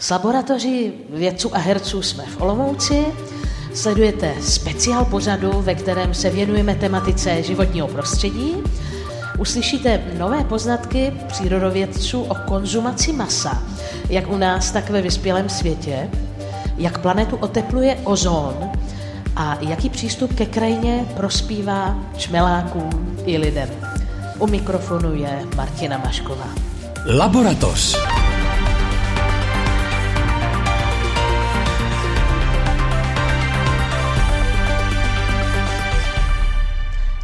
S laboratoří vědců a herců jsme v Olomouci. Sledujete speciál pořadu, ve kterém se věnujeme tematice životního prostředí. Uslyšíte nové poznatky přírodovědců o konzumaci masa, jak u nás, tak ve vyspělém světě, jak planetu otepluje ozon a jaký přístup ke krajině prospívá čmelákům i lidem. U mikrofonu je Martina Mašková. Laboratoř.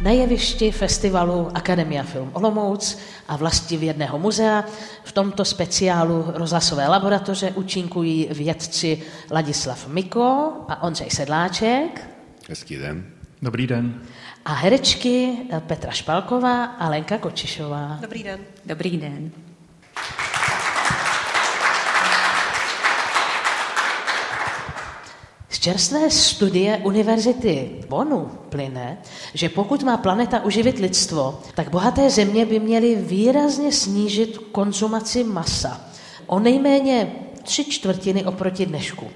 Na jevišti festivalu Akademia Film Olomouc a jedného muzea. V tomto speciálu rozhlasové laboratoře účinkují vědci Ladislav Miko a Ondřej Sedláček. Hezký den. Dobrý den. A herečky Petra Špalková a Lenka Kočišová. Dobrý den. Dobrý den. Z čerstvé studie Univerzity Bonu plyne, že pokud má planeta uživit lidstvo, tak bohaté země by měly výrazně snížit konzumaci masa. O nejméně tři čtvrtiny oproti dnešku.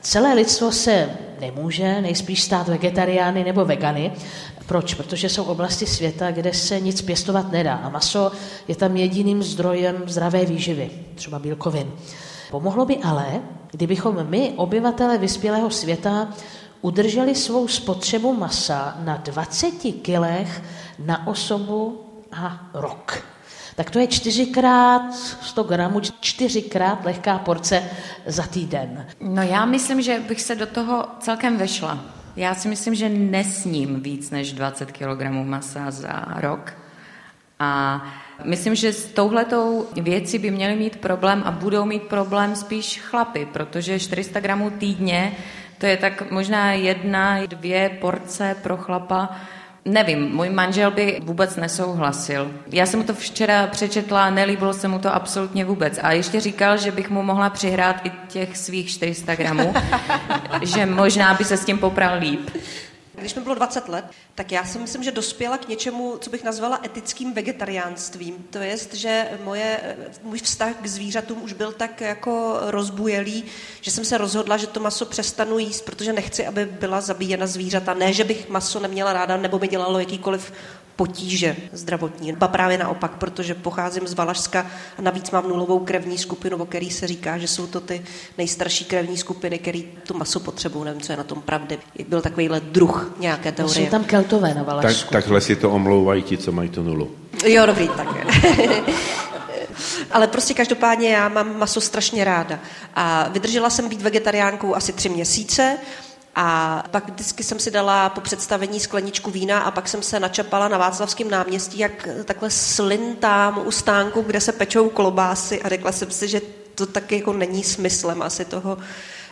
Celé lidstvo se nemůže nejspíš stát vegetariány nebo vegany. Proč? Protože jsou oblasti světa, kde se nic pěstovat nedá a maso je tam jediným zdrojem zdravé výživy, třeba bílkovin. Pomohlo by ale, kdybychom my, obyvatele vyspělého světa, udrželi svou spotřebu masa na 20 kilech na osobu a rok. Tak to je čtyřikrát 100 gramů, čtyřikrát lehká porce za týden. No já myslím, že bych se do toho celkem vešla. Já si myslím, že nesním víc než 20 kg masa za rok. A Myslím, že s touhletou věcí by měli mít problém a budou mít problém spíš chlapy, protože 400 gramů týdně, to je tak možná jedna, dvě porce pro chlapa. Nevím, můj manžel by vůbec nesouhlasil. Já jsem mu to včera přečetla, nelíbilo se mu to absolutně vůbec. A ještě říkal, že bych mu mohla přihrát i těch svých 400 gramů, že možná by se s tím popral líp. Když mi bylo 20 let, tak já si myslím, že dospěla k něčemu, co bych nazvala etickým vegetariánstvím. To je, že moje, můj vztah k zvířatům už byl tak jako rozbujelý, že jsem se rozhodla, že to maso přestanu jíst, protože nechci, aby byla zabíjena zvířata. Ne, že bych maso neměla ráda, nebo mi dělalo jakýkoliv potíže zdravotní. Ba právě naopak, protože pocházím z Valašska a navíc mám nulovou krevní skupinu, o který se říká, že jsou to ty nejstarší krevní skupiny, který to maso potřebují. Nevím, co je na tom pravdy. Byl takovýhle druh nějaké teorie. Jsou tam keltové na Valašsku. Tak, takhle si to omlouvají ti, co mají tu nulu. Jo, dobrý, tak. Ale prostě každopádně já mám maso strašně ráda. A vydržela jsem být vegetariánkou asi tři měsíce a pak vždycky jsem si dala po představení skleničku vína a pak jsem se načapala na Václavském náměstí, jak takhle slintám u stánku, kde se pečou klobásy a řekla jsem si, že to taky jako není smyslem asi toho,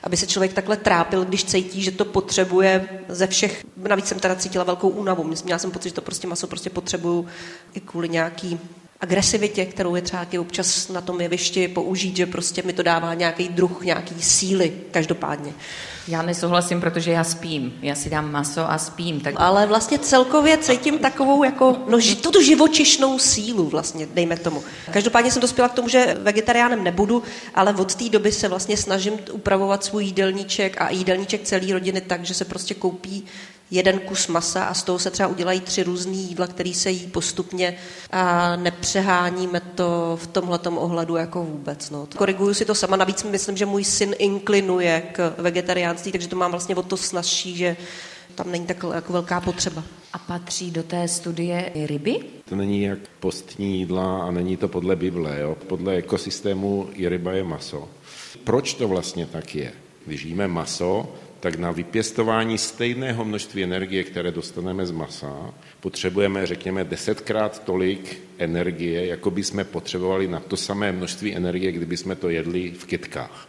aby se člověk takhle trápil, když cítí, že to potřebuje ze všech. Navíc jsem teda cítila velkou únavu. Měla jsem pocit, že to prostě maso prostě potřebuju i kvůli nějaký agresivitě, kterou je třeba občas na tom jevišti použít, že prostě mi to dává nějaký druh, nějaký síly, každopádně. Já nesouhlasím, protože já spím. Já si dám maso a spím. Tak... Ale vlastně celkově cítím takovou jako, no, tu živočišnou sílu vlastně, dejme tomu. Každopádně jsem dospěla k tomu, že vegetariánem nebudu, ale od té doby se vlastně snažím upravovat svůj jídelníček a jídelníček celé rodiny tak, že se prostě koupí jeden kus masa a z toho se třeba udělají tři různé jídla, které se jí postupně a nepřeháníme to v tomhle ohledu jako vůbec. No. Koriguju si to sama, navíc myslím, že můj syn inklinuje k vegetariánství, takže to mám vlastně o to snažší, že tam není tak jako velká potřeba. A patří do té studie i ryby? To není jak postní jídla a není to podle Bible. Jo? Podle ekosystému i ryba je maso. Proč to vlastně tak je? Když jíme maso, tak na vypěstování stejného množství energie, které dostaneme z masa, potřebujeme, řekněme, desetkrát tolik energie, jako by jsme potřebovali na to samé množství energie, kdyby jsme to jedli v kytkách.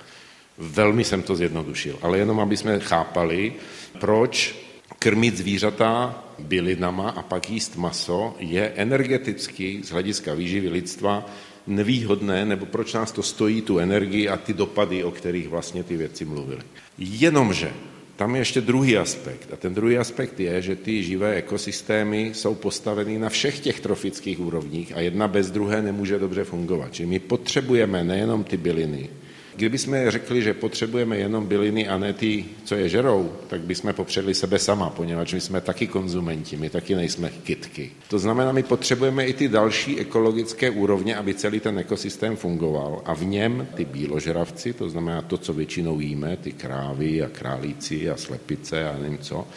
Velmi jsem to zjednodušil, ale jenom aby jsme chápali, proč krmit zvířata bylinama a pak jíst maso je energeticky z hlediska výživy lidstva nevýhodné, nebo proč nás to stojí tu energii a ty dopady, o kterých vlastně ty věci mluvili. Jenomže tam je ještě druhý aspekt. A ten druhý aspekt je, že ty živé ekosystémy jsou postaveny na všech těch trofických úrovních a jedna bez druhé nemůže dobře fungovat. Čili my potřebujeme nejenom ty byliny, Kdyby jsme řekli, že potřebujeme jenom byliny a ne ty, co je žerou, tak bychom popředli sebe sama, poněvadž my jsme taky konzumenti, my taky nejsme kytky. To znamená, my potřebujeme i ty další ekologické úrovně, aby celý ten ekosystém fungoval. A v něm ty bíložravci, to znamená to, co většinou jíme, ty krávy a králíci a slepice a nevím co,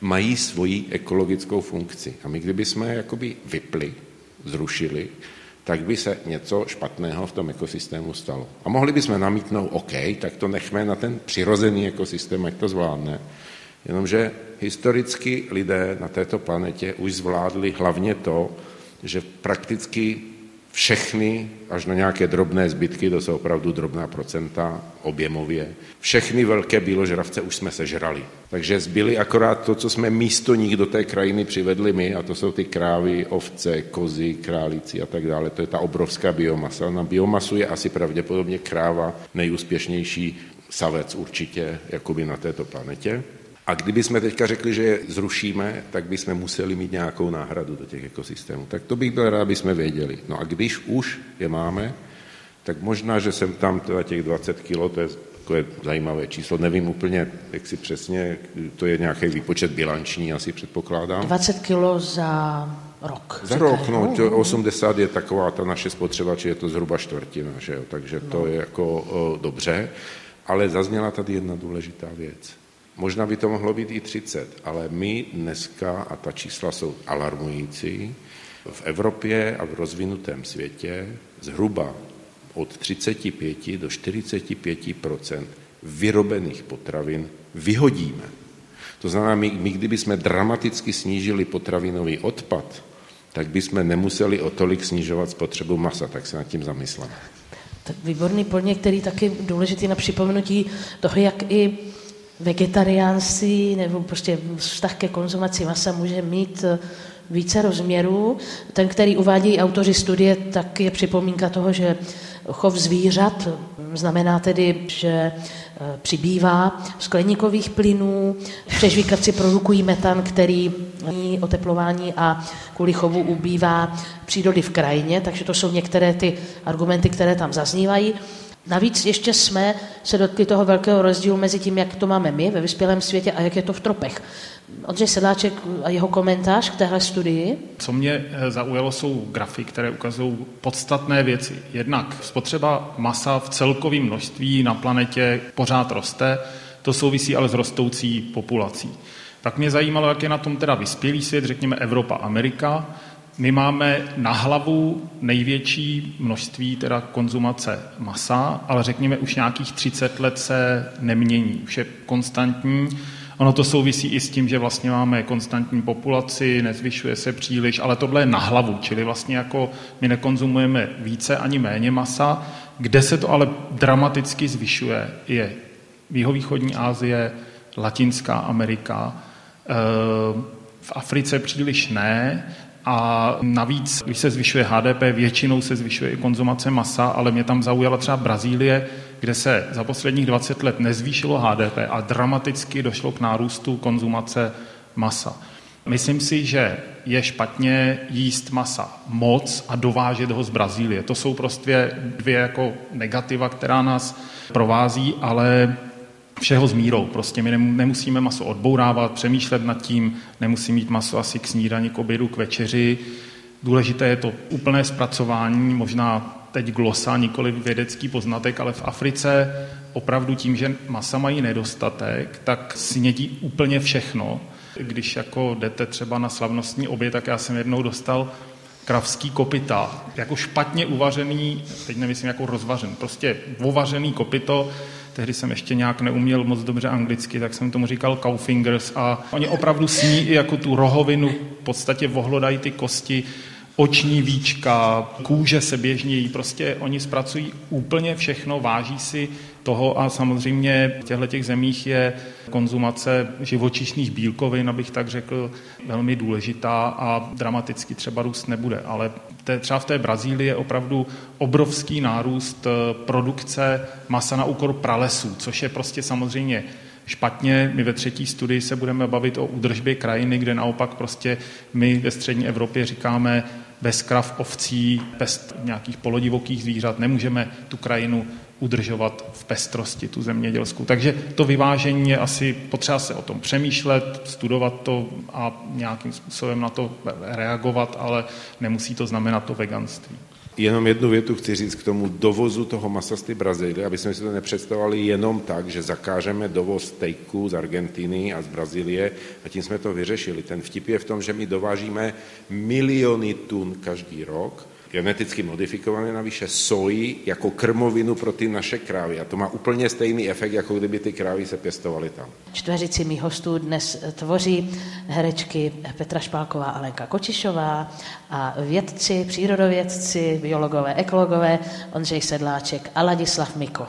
mají svoji ekologickou funkci. A my kdyby jsme jakoby vypli, zrušili, tak by se něco špatného v tom ekosystému stalo. A mohli bychom namítnout, OK, tak to nechme na ten přirozený ekosystém, ať to zvládne. Jenomže historicky lidé na této planetě už zvládli hlavně to, že prakticky všechny, až na nějaké drobné zbytky, to jsou opravdu drobná procenta objemově, všechny velké bíložravce už jsme sežrali. Takže zbyly akorát to, co jsme místo nich do té krajiny přivedli my, a to jsou ty krávy, ovce, kozy, králíci a tak dále. To je ta obrovská biomasa. Na biomasu je asi pravděpodobně kráva nejúspěšnější savec určitě jakoby na této planetě. A kdyby jsme teďka řekli, že je zrušíme, tak bychom museli mít nějakou náhradu do těch ekosystémů. Tak to bych byl rád, aby jsme věděli. No a když už je máme, tak možná, že jsem tam teda těch 20 kilo, to je takové zajímavé číslo, nevím úplně, jak si přesně, to je nějaký výpočet bilanční, asi předpokládám. 20 kilo za rok. Za rok, no, to 80 je taková ta naše spotřeba, či je to zhruba čtvrtina, že jo, takže to no. je jako o, dobře, ale zazněla tady jedna důležitá věc. Možná by to mohlo být i 30, ale my dneska, a ta čísla jsou alarmující, v Evropě a v rozvinutém světě zhruba od 35 do 45% vyrobených potravin vyhodíme. To znamená, my, my kdybychom dramaticky snížili potravinový odpad, tak bychom nemuseli o tolik snižovat spotřebu masa, tak se nad tím zamysleme. Tak výborný podnět, který taky důležitý na připomenutí toho, jak i vegetariánství nebo prostě vztah ke konzumaci masa může mít eh, více rozměrů. Ten, který uvádí autoři studie, tak je připomínka toho, že chov zvířat znamená tedy, že eh, přibývá skleníkových plynů, přežvíkavci produkují metan, který oteplování a kvůli chovu ubývá přírody v krajině, takže to jsou některé ty argumenty, které tam zaznívají. Navíc ještě jsme se dotkli toho velkého rozdílu mezi tím, jak to máme my ve vyspělém světě a jak je to v tropech. Ondřej Sedláček a jeho komentář k téhle studii. Co mě eh, zaujalo, jsou grafy, které ukazují podstatné věci. Jednak spotřeba masa v celkovém množství na planetě pořád roste, to souvisí ale s rostoucí populací. Tak mě zajímalo, jak je na tom teda vyspělý svět, řekněme Evropa, Amerika. My máme na hlavu největší množství teda konzumace masa, ale řekněme už nějakých 30 let se nemění, už je konstantní. Ono to souvisí i s tím, že vlastně máme konstantní populaci, nezvyšuje se příliš, ale tohle je na hlavu, čili vlastně jako my nekonzumujeme více ani méně masa. Kde se to ale dramaticky zvyšuje, je jihovýchodní Asie, Latinská Amerika, eh, v Africe příliš ne, a navíc, když se zvyšuje HDP, většinou se zvyšuje i konzumace masa, ale mě tam zaujala třeba Brazílie, kde se za posledních 20 let nezvýšilo HDP a dramaticky došlo k nárůstu konzumace masa. Myslím si, že je špatně jíst masa moc a dovážet ho z Brazílie. To jsou prostě dvě jako negativa, která nás provází, ale všeho s mírou. Prostě my nemusíme maso odbourávat, přemýšlet nad tím, nemusí mít maso asi k snídani, k obědu, k večeři. Důležité je to úplné zpracování, možná teď glosa, nikoli vědecký poznatek, ale v Africe opravdu tím, že masa mají nedostatek, tak snědí úplně všechno. Když jako jdete třeba na slavnostní oběd, tak já jsem jednou dostal kravský kopita, jako špatně uvařený, teď nemyslím jako rozvařen, prostě uvařený kopito, tehdy jsem ještě nějak neuměl moc dobře anglicky, tak jsem tomu říkal cow fingers a oni opravdu sní i jako tu rohovinu, v podstatě vohlodají ty kosti, oční víčka, kůže se běžně jí, prostě oni zpracují úplně všechno, váží si toho a samozřejmě v těchto těch zemích je konzumace živočišných bílkovin, abych tak řekl, velmi důležitá a dramaticky třeba růst nebude. Ale třeba v té Brazílii je opravdu obrovský nárůst eh, produkce masa na úkor pralesů, což je prostě samozřejmě špatně. My ve třetí studii se budeme bavit o údržbě krajiny, kde naopak prostě my ve střední Evropě říkáme bez krav, ovcí, bez nějakých polodivokých zvířat nemůžeme tu krajinu udržovat v pestrosti tu zemědělskou. Takže to vyvážení je asi potřeba se o tom přemýšlet, studovat to a nějakým způsobem na to reagovat, ale nemusí to znamenat to veganství. Jenom jednu větu chci říct k tomu dovozu toho masa z té Brazílie, aby jsme si to nepředstavovali jenom tak, že zakážeme dovoz stejků z Argentiny a z Brazílie a tím jsme to vyřešili. Ten vtip je v tom, že my dovážíme miliony tun každý rok geneticky modifikované navíše soji jako krmovinu pro ty naše krávy. A to má úplně stejný efekt, jako kdyby ty krávy se pěstovaly tam. Čtveřici mých hostů dnes tvoří herečky Petra Špálková a Lenka Kočišová a vědci, přírodovědci, biologové, ekologové Ondřej Sedláček a Ladislav Miko.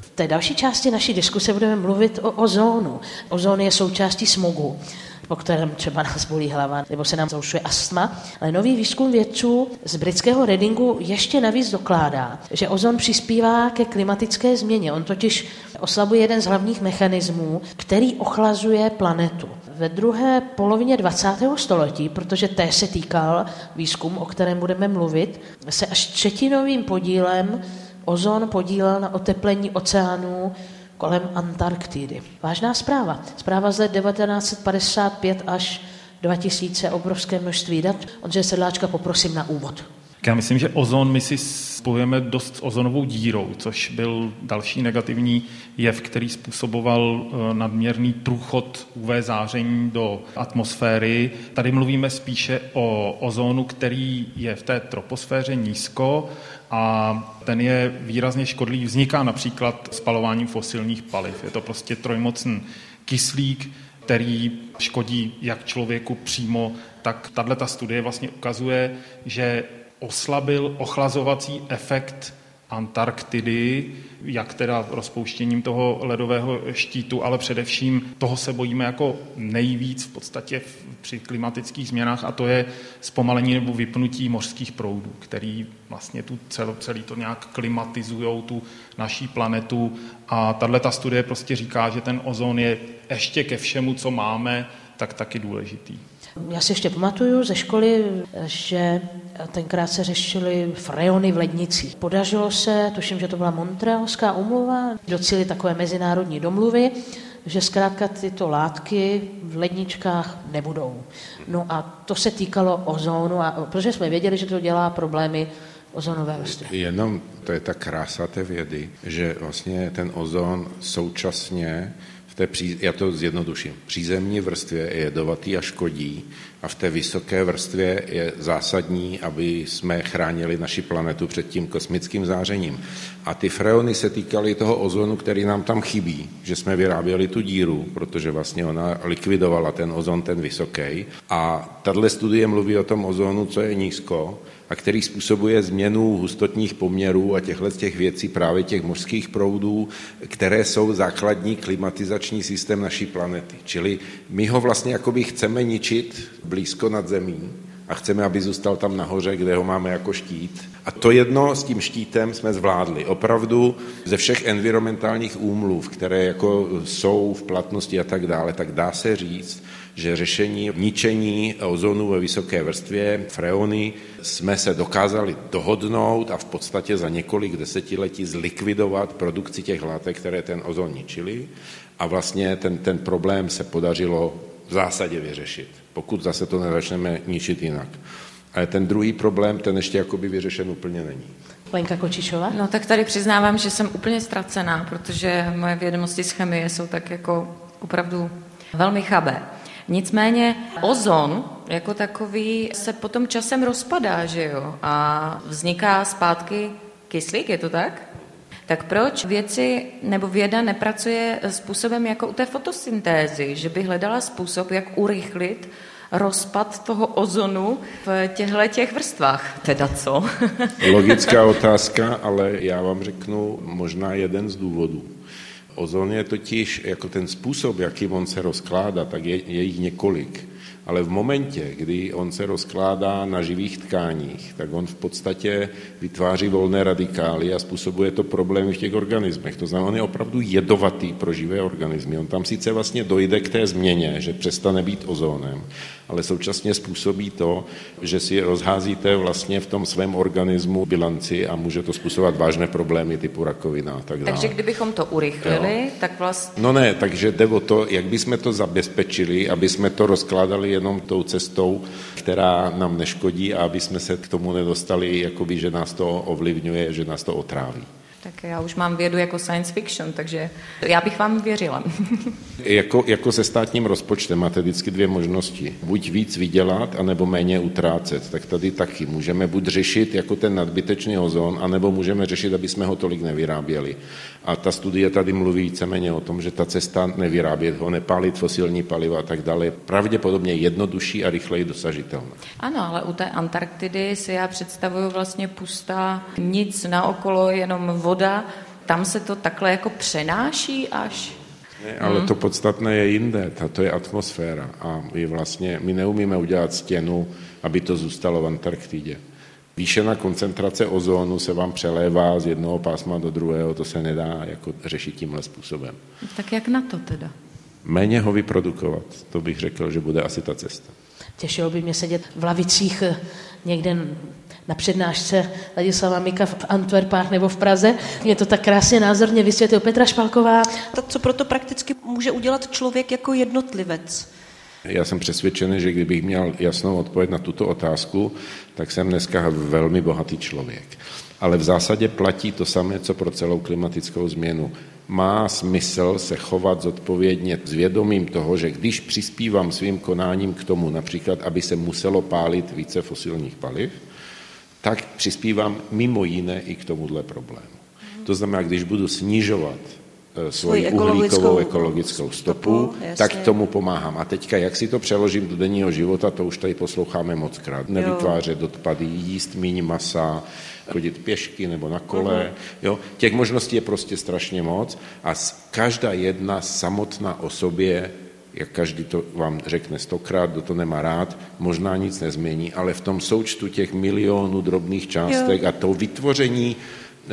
V té další části naší diskuse budeme mluvit o ozónu. Ozón je součástí smogu po kterém třeba nás bolí hlava, nebo se nám zaušuje astma. Ale nový výzkum vědců z britského Readingu ještě navíc dokládá, že ozon přispívá ke klimatické změně. On totiž oslabuje jeden z hlavních mechanismů, který ochlazuje planetu. Ve druhé polovině 20. století, protože té se týkal výzkum, o kterém budeme mluvit, se až třetinovým podílem ozon podílel na oteplení oceánů kolem Antarktidy. Vážná zpráva. Zpráva z let 1955 až 2000, obrovské množství dat. Ondřeje Sedláčka poprosím na úvod. Já myslím, že ozon my si spojujeme dost s ozonovou dírou, což byl další negativní jev, který způsoboval eh, nadměrný průchod UV záření do atmosféry. Tady mluvíme spíše o ozonu, který je v té troposféře nízko a ten je výrazně škodlivý. Vzniká například spalováním fosilních paliv. Je to prostě trojmocný kyslík, který škodí jak člověku přímo, tak tahle studie vlastně ukazuje, že oslabil ochlazovací efekt Antarktidy, jak teda rozpouštěním toho ledového štítu, ale především toho se bojíme jako nejvíc v podstatě při klimatických změnách a to je zpomalení nebo vypnutí mořských proudů, který vlastně tu celo, celý to nějak klimatizují tu naší planetu a tahle ta studie prostě říká, že ten ozon je ještě ke všemu, co máme, tak taky důležitý. Já si ještě pamatuju ze školy, že tenkrát se řešily freony v lednicích. Podařilo se, tuším, že to byla Montrealská umluva, docíli takové mezinárodní domluvy, že zkrátka tyto látky v ledničkách nebudou. No a to se týkalo ozónu, a, protože jsme věděli, že to dělá problémy ozonové vrstvy. Jenom to je ta krása té vědy, že vlastně ten ozon současně té pří, já to zjednoduším, přízemní vrstvě je jedovatý a škodí a v té vysoké vrstvě je zásadní, aby jsme chránili naši planetu před tím kosmickým zářením. A ty freony se týkaly toho ozonu, který nám tam chybí, že jsme vyráběli tu díru, protože vlastně ona likvidovala ten ozon, ten vysoký. A tahle studie mluví o tom ozonu, co je nízko, a který způsobuje změnu hustotních poměrů a těchto těch věcí, právě těch mořských proudů, které jsou základní klimatizační systém naší planety. Čili my ho vlastně jakoby chceme ničit blízko nad zemí a chceme, aby zůstal tam nahoře, kde ho máme jako štít. A to jedno s tím štítem jsme zvládli. Opravdu ze všech environmentálních úmluv, které jako jsou v platnosti a tak dále, tak dá se říct, že řešení ničení ozonu ve vysoké vrstvě, freony, jsme se dokázali dohodnout a v podstatě za několik desetiletí zlikvidovat produkci těch látek, které ten ozon ničili a vlastně ten, ten problém se podařilo v zásadě vyřešit, pokud zase to nezačneme ničit jinak. Ale ten druhý problém, ten ještě jakoby vyřešen úplně není. Lenka Kočišová? No tak tady přiznávám, že jsem úplně ztracená, protože moje vědomosti z chemie jsou tak jako opravdu velmi chabé. Nicméně ozon jako takový se potom časem rozpadá, že jo? A vzniká zpátky kyslík, je to tak? Tak proč věci nebo věda nepracuje způsobem jako u té fotosyntézy, že by hledala způsob, jak urychlit rozpad toho ozonu v těchto těch vrstvách. Teda co? Logická otázka, ale já vám řeknu možná jeden z důvodů. Ozon je totiž jako ten způsob, jakým on se rozkládá, tak je, je jich několik. Ale v momentě, kdy on se rozkládá na živých tkáních, tak on v podstatě vytváří volné radikály a způsobuje to problémy v těch organismech. To znamená, on je opravdu jedovatý pro živé organismy. On tam sice vlastně dojde k té změně, že přestane být ozónem, ale současně způsobí to, že si rozházíte vlastně v tom svém organismu bilanci a může to způsobovat vážné problémy typu rakovina a tak dále. Takže kdybychom to urychlili, jo. tak vlastně... No ne, takže jde o to, jak bychom to zabezpečili, aby jsme to rozkládali jenom tou cestou, která nám neškodí a aby jsme se k tomu nedostali, jakoby, že nás to ovlivňuje, že nás to otráví. Tak já už mám vědu jako science fiction, takže já bych vám věřila. jako, jako se státním rozpočtem máte vždycky dvě možnosti. Buď víc vydělat, anebo méně utrácet. Tak tady taky můžeme buď řešit jako ten nadbytečný ozon, anebo můžeme řešit, aby jsme ho tolik nevyráběli. A ta studie tady mluví víceméně o tom, že ta cesta nevyrábět ho, nepálit fosilní paliva a tak dále je pravděpodobně jednodušší a rychleji dosažitelná. Ano, ale u té Antarktidy si já představuju vlastně pustá nic naokolo, jenom voda. Tam se to takhle jako přenáší až ne, ale hmm. to podstatné je jinde, to je atmosféra a my vlastně, my neumíme udělat stěnu, aby to zůstalo v Antarktidě. Výšená koncentrace ozónu se vám přelévá z jednoho pásma do druhého, to se nedá jako řešit tímhle způsobem. Tak jak na to teda? Méně ho vyprodukovat, to bych řekl, že bude asi ta cesta. Těšilo by mě sedět v lavicích eh, někde na přednášce Ladislava Mika v Antwerpách nebo v Praze. Je to tak krásně názorně vysvětlil Petra Špalková. To, co proto prakticky může udělat člověk jako jednotlivec? Já jsem přesvědčený, že kdybych měl jasnou odpověď na tuto otázku, tak jsem dneska velmi bohatý člověk. Ale v zásadě platí to samé, co pro celou klimatickou změnu. Má smysl se chovat zodpovědně s vědomím toho, že když přispívám svým konáním k tomu, například, aby se muselo pálit více fosilních paliv, tak přispívám mimo jiné i k tomuhle problému. To znamená, když budu snižovat Eh, svoji uhlíkovou ekologickou stopu, stopu tak tomu pomáhám. A teďka, jak si to přeložím do denního života, to už tady posloucháme moc krát. Nevytvářet odpady, jíst méně masa, chodit pěšky nebo na kole. Uh-huh. Jo? Těch možností je prostě strašně moc a každá jedna samotná o sobě jak každý to vám řekne stokrát, kdo to nemá rád, možná nic nezmění, ale v tom součtu těch milionů drobných částek jo. a to vytvoření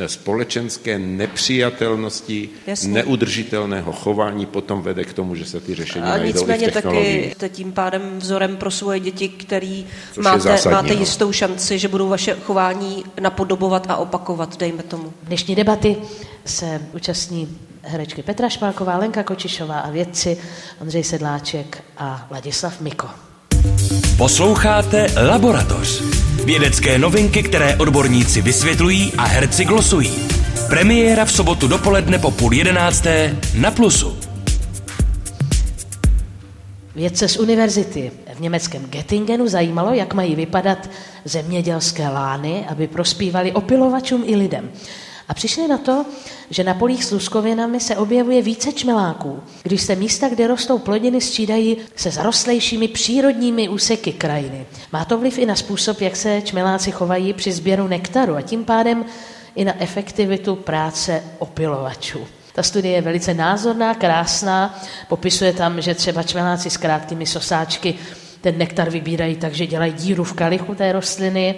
společenské nepřijatelnosti, Jasně. neudržitelného chování potom vede k tomu, že se ty řešení A najdou nicméně i v taky jste tím pádem vzorem pro svoje děti, který máte, zásadní, máte no. jistou šanci, že budou vaše chování napodobovat a opakovat, dejme tomu. Dnešní debaty se účastní herečky Petra Špálková, Lenka Kočišová a vědci Ondřej Sedláček a Ladislav Miko. Posloucháte Laboratoř. Vědecké novinky, které odborníci vysvětlují a herci glosují. Premiéra v sobotu dopoledne po půl jedenácté na Plusu. Vědce z univerzity v německém Göttingenu zajímalo, jak mají vypadat zemědělské lány, aby prospívali opilovačům i lidem a přišli na to, že na polích s luskovinami se objevuje více čmeláků, když se místa, kde rostou plodiny, střídají se zarostlejšími přírodními úseky krajiny. Má to vliv i na způsob, jak se čmeláci chovají při sběru nektaru a tím pádem i na efektivitu práce opilovačů. Ta studie je velice názorná, krásná, popisuje tam, že třeba čmeláci s krátkými sosáčky ten nektar vybírají tak, že dělají díru v kalichu té rostliny,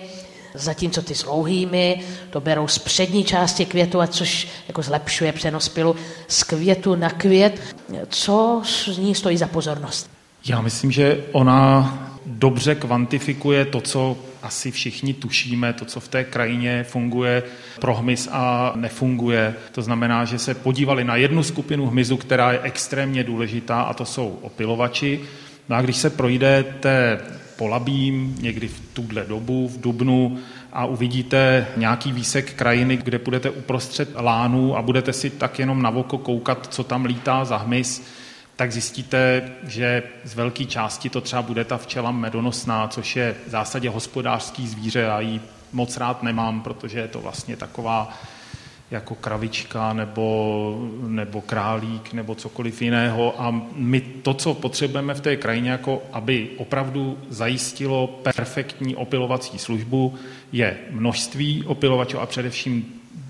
zatímco ty s dlouhými to berou z přední části květu, a což jako zlepšuje přenos pilu z květu na květ. Co z ní stojí za pozornost? Já myslím, že ona dobře kvantifikuje to, co asi všichni tušíme, to, co v té krajině funguje pro hmyz a nefunguje. To znamená, že se podívali na jednu skupinu hmyzu, která je extrémně důležitá, a to jsou opilovači. No a když se Polabím někdy v tuhle dobu, v Dubnu, a uvidíte nějaký výsek krajiny, kde budete uprostřed lánů a budete si tak jenom na oko koukat, co tam lítá za hmyz, tak zjistíte, že z velké části to třeba bude ta včela medonosná, což je v zásadě hospodářský zvíře a ji moc rád nemám, protože je to vlastně taková jako kravička nebo, nebo králík nebo cokoliv jiného. A my to, co potřebujeme v té krajině, jako aby opravdu zajistilo perfektní opilovací službu, je množství opilovačů a především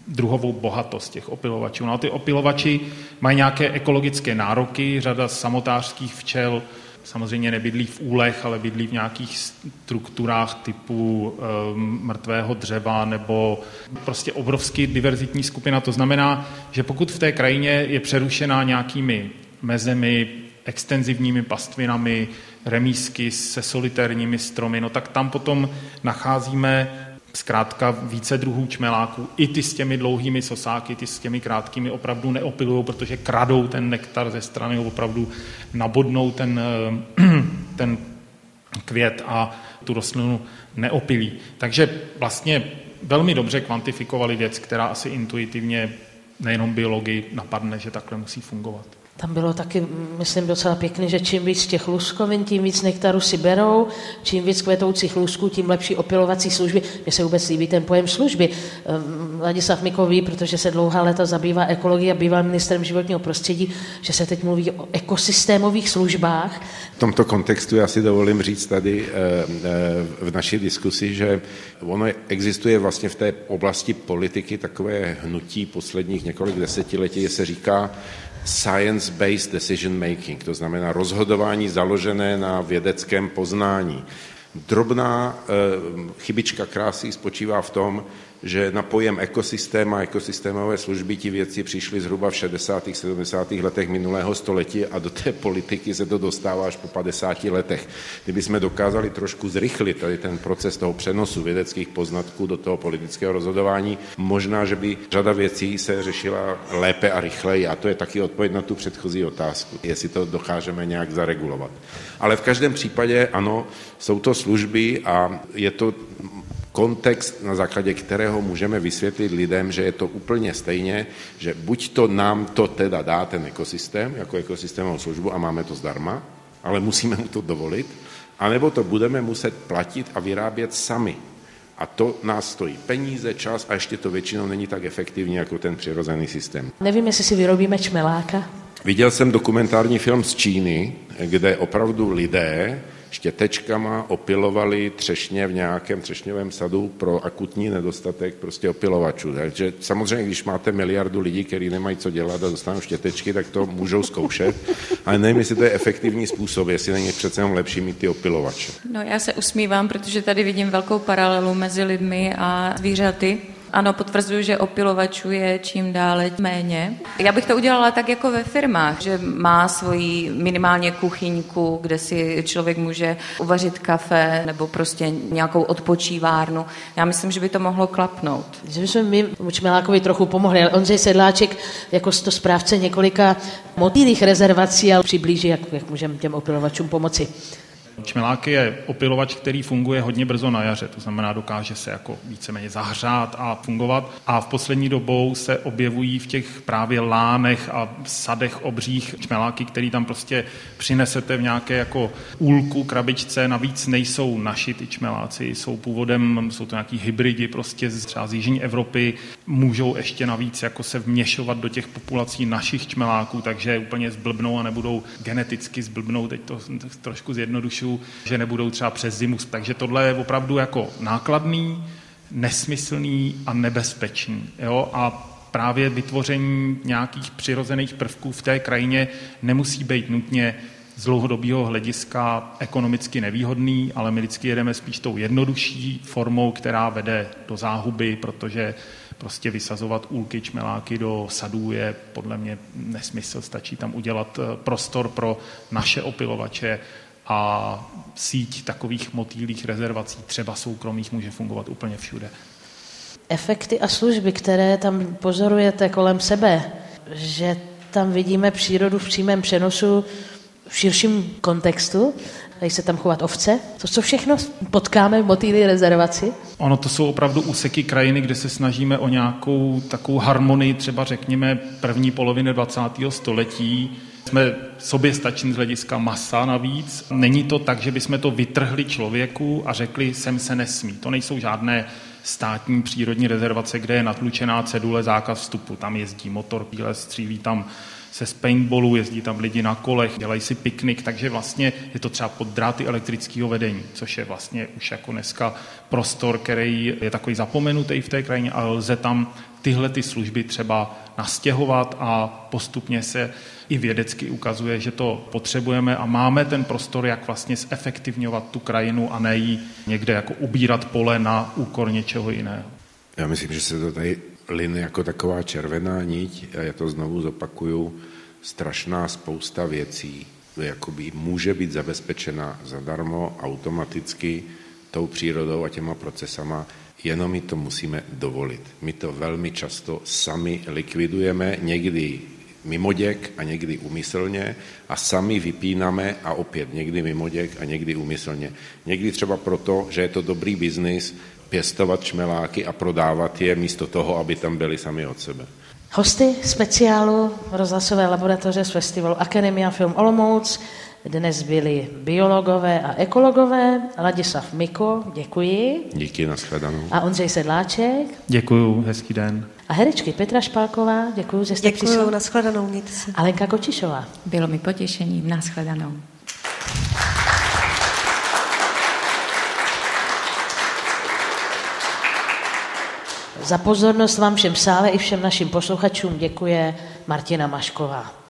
druhovou bohatost těch opilovačů. No a ty opilovači mají nějaké ekologické nároky, řada samotářských včel samozřejmě nebydlí v úlech, ale bydlí v nějakých strukturách typu e, mrtvého dřeva nebo prostě obrovský diverzitní skupina. To znamená, že pokud v té krajině je přerušená nějakými mezemi, extenzivními pastvinami, remísky se solitérními stromy, no tak tam potom nacházíme zkrátka více druhů čmeláků. I ty s těmi dlouhými sosáky, ty s těmi krátkými opravdu neopilují, protože kradou ten nektar ze strany, opravdu nabodnou ten, eh, ten květ a tu rostlinu neopilí. Takže vlastně velmi dobře kvantifikovali věc, která asi intuitivně nejenom biologii napadne, že takhle musí fungovat. Tam bylo taky, myslím, docela pěkný, že čím víc těch luskovin, tím víc nektaru si berou, čím víc kvetoucích lusků, tím lepší opilovací služby. Mně se vůbec líbí ten pojem služby. Ladislav Mikový, protože se dlouhá léta zabývá ekologií a bývá ministrem životního prostředí, že se teď mluví o ekosystémových službách. V tomto kontextu já si dovolím říct tady eh, eh, v naší diskusi, že ono existuje vlastně v té oblasti politiky takové hnutí posledních několik desetiletí, se říká, science-based decision making, to znamená rozhodování založené na vědeckém poznání. Drobná e, chybička krásy spočívá v tom, že na pojem ekosystém a ekosystémové služby ti věci přišli zhruba v 60. 70. letech minulého století a do té politiky se to dostává až po 50 letech. Kdyby jsme dokázali trošku zrychlit tady ten proces toho přenosu vědeckých poznatků do toho politického rozhodování, možná, že by řada věcí se řešila lépe a rychleji a to je taky odpověď na tu předchozí otázku, jestli to dokážeme nějak zaregulovat. Ale v každém případě ano, jsou to služby a je to kontext, na základě kterého můžeme vysvětlit lidem, že je to úplně stejně, že buď to nám to teda dá ten ekosystém, jako ekosystémovou službu a máme to zdarma, ale musíme mu to dovolit, anebo to budeme muset platit a vyrábět sami. A to nás stojí peníze, čas a ještě to většinou není tak efektivní jako ten přirozený systém. Nevím, jestli si vyrobíme čmeláka. Viděl jsem dokumentární film z Číny, kde opravdu lidé štětečkama opilovali třešně v nějakém třešňovém sadu pro akutní nedostatek prostě opilovačů. Takže samozřejmě, když máte miliardu lidí, kteří nemají co dělat a dostanou štětečky, tak to můžou zkoušet. Ale nevím, jestli to je efektivní způsob, jestli není přece jenom lepší mít ty opilovače. No já se usmívám, protože tady vidím velkou paralelu mezi lidmi a zvířaty. Ano, potvrzuju, že opilovačů je čím dále méně. Já bych to udělala tak jako ve firmách, že má svoji minimálně kuchyňku, kde si člověk může uvařit kafe nebo prostě nějakou odpočívárnu. Já myslím, že by to mohlo klapnout. Že bychom my Čmelákovi trochu pomohli, ale Ondřej Sedláček jako to správce několika motýlých rezervací, ale přiblíží, jak, jak můžeme těm opilovačům pomoci. Čmelák je opilovač, který funguje hodně brzo na jaře, to znamená, dokáže se jako víceméně zahřát a fungovat. A v poslední dobou se objevují v těch právě lánech a sadech obřích čmeláky, který tam prostě přinesete v nějaké jako úlku, krabičce. Navíc nejsou naši ty čmeláci, jsou původem, jsou to nějaký hybridi prostě z, třeba z Jižní Evropy, můžou ještě navíc jako se vměšovat do těch populací našich čmeláků, takže úplně zblbnou a nebudou geneticky zblbnou, teď to trošku zjednodušuju rodičů, že nebudou třeba přes zimu. Takže tohle je opravdu jako nákladný, nesmyslný a nebezpečný. Jo? A právě vytvoření nějakých přirozených prvků v té krajině nemusí být nutně z dlouhodobého hlediska ekonomicky nevýhodný, ale my vždycky jedeme spíš tou jednodušší formou, která vede do záhuby, protože prostě vysazovat úlky, čmeláky do sadů je podle mě nesmysl. Stačí tam udělat eh, prostor pro naše opilovače, a síť takových motýlých rezervací, třeba soukromých, může fungovat úplně všude. Efekty a služby, které tam pozorujete kolem sebe, že tam vidíme přírodu v přímém přenosu v širším kontextu, dají se tam chovat ovce. To, co všechno potkáme v motýlí rezervaci? Ono to jsou opravdu úseky krajiny, kde se snažíme o nějakou takovou harmonii, třeba řekněme první poloviny 20. století, jsme sobě stační z hlediska masa navíc. Není to tak, že bychom to vytrhli člověku a řekli, sem se nesmí. To nejsou žádné státní přírodní rezervace, kde je natlučená cedule zákaz vstupu. Tam jezdí motor, píle, střílí tam se z paintballu, jezdí tam lidi na kolech, dělají si piknik, takže vlastně je to třeba pod dráty elektrického vedení, což je vlastně už jako dneska prostor, který je takový zapomenutý v té krajině, ale lze tam tyhle ty služby třeba nastěhovat a postupně se i vědecky ukazuje, že to potřebujeme a máme ten prostor, jak vlastně zefektivňovat tu krajinu a ne jí někde jako ubírat pole na úkor něčeho jiného. Já myslím, že se to tady line jako taková červená niť, a já to znovu zopakuju, strašná spousta věcí jakoby může být zabezpečena zadarmo, automaticky, tou přírodou a těma procesama, jenom my to musíme dovolit. My to velmi často sami likvidujeme, někdy mimoděk a někdy umyslně a sami vypínáme a opět někdy mimoděk a někdy umyslně. Někdy třeba proto, že je to dobrý biznis, pěstovat čmeláky a prodávat je místo toho, aby tam byli sami od sebe. Hosty speciálu rozhlasové laboratoře z festivalu Akademia Film Olomouc dnes byli biologové a ekologové Ladislav Miko, děkuji. Díky, nashledanou. A Ondřej Sedláček. Děkuju, hezký den. A herečky Petra Špálková, děkuji, že jste Děkuji, přišla. nashledanou, mějte se. A Lenka Kočišová. Bylo mi potěšením. Naschledanou. Za pozornost vám všem v sále i všem našim posluchačům děkuje Martina Mašková.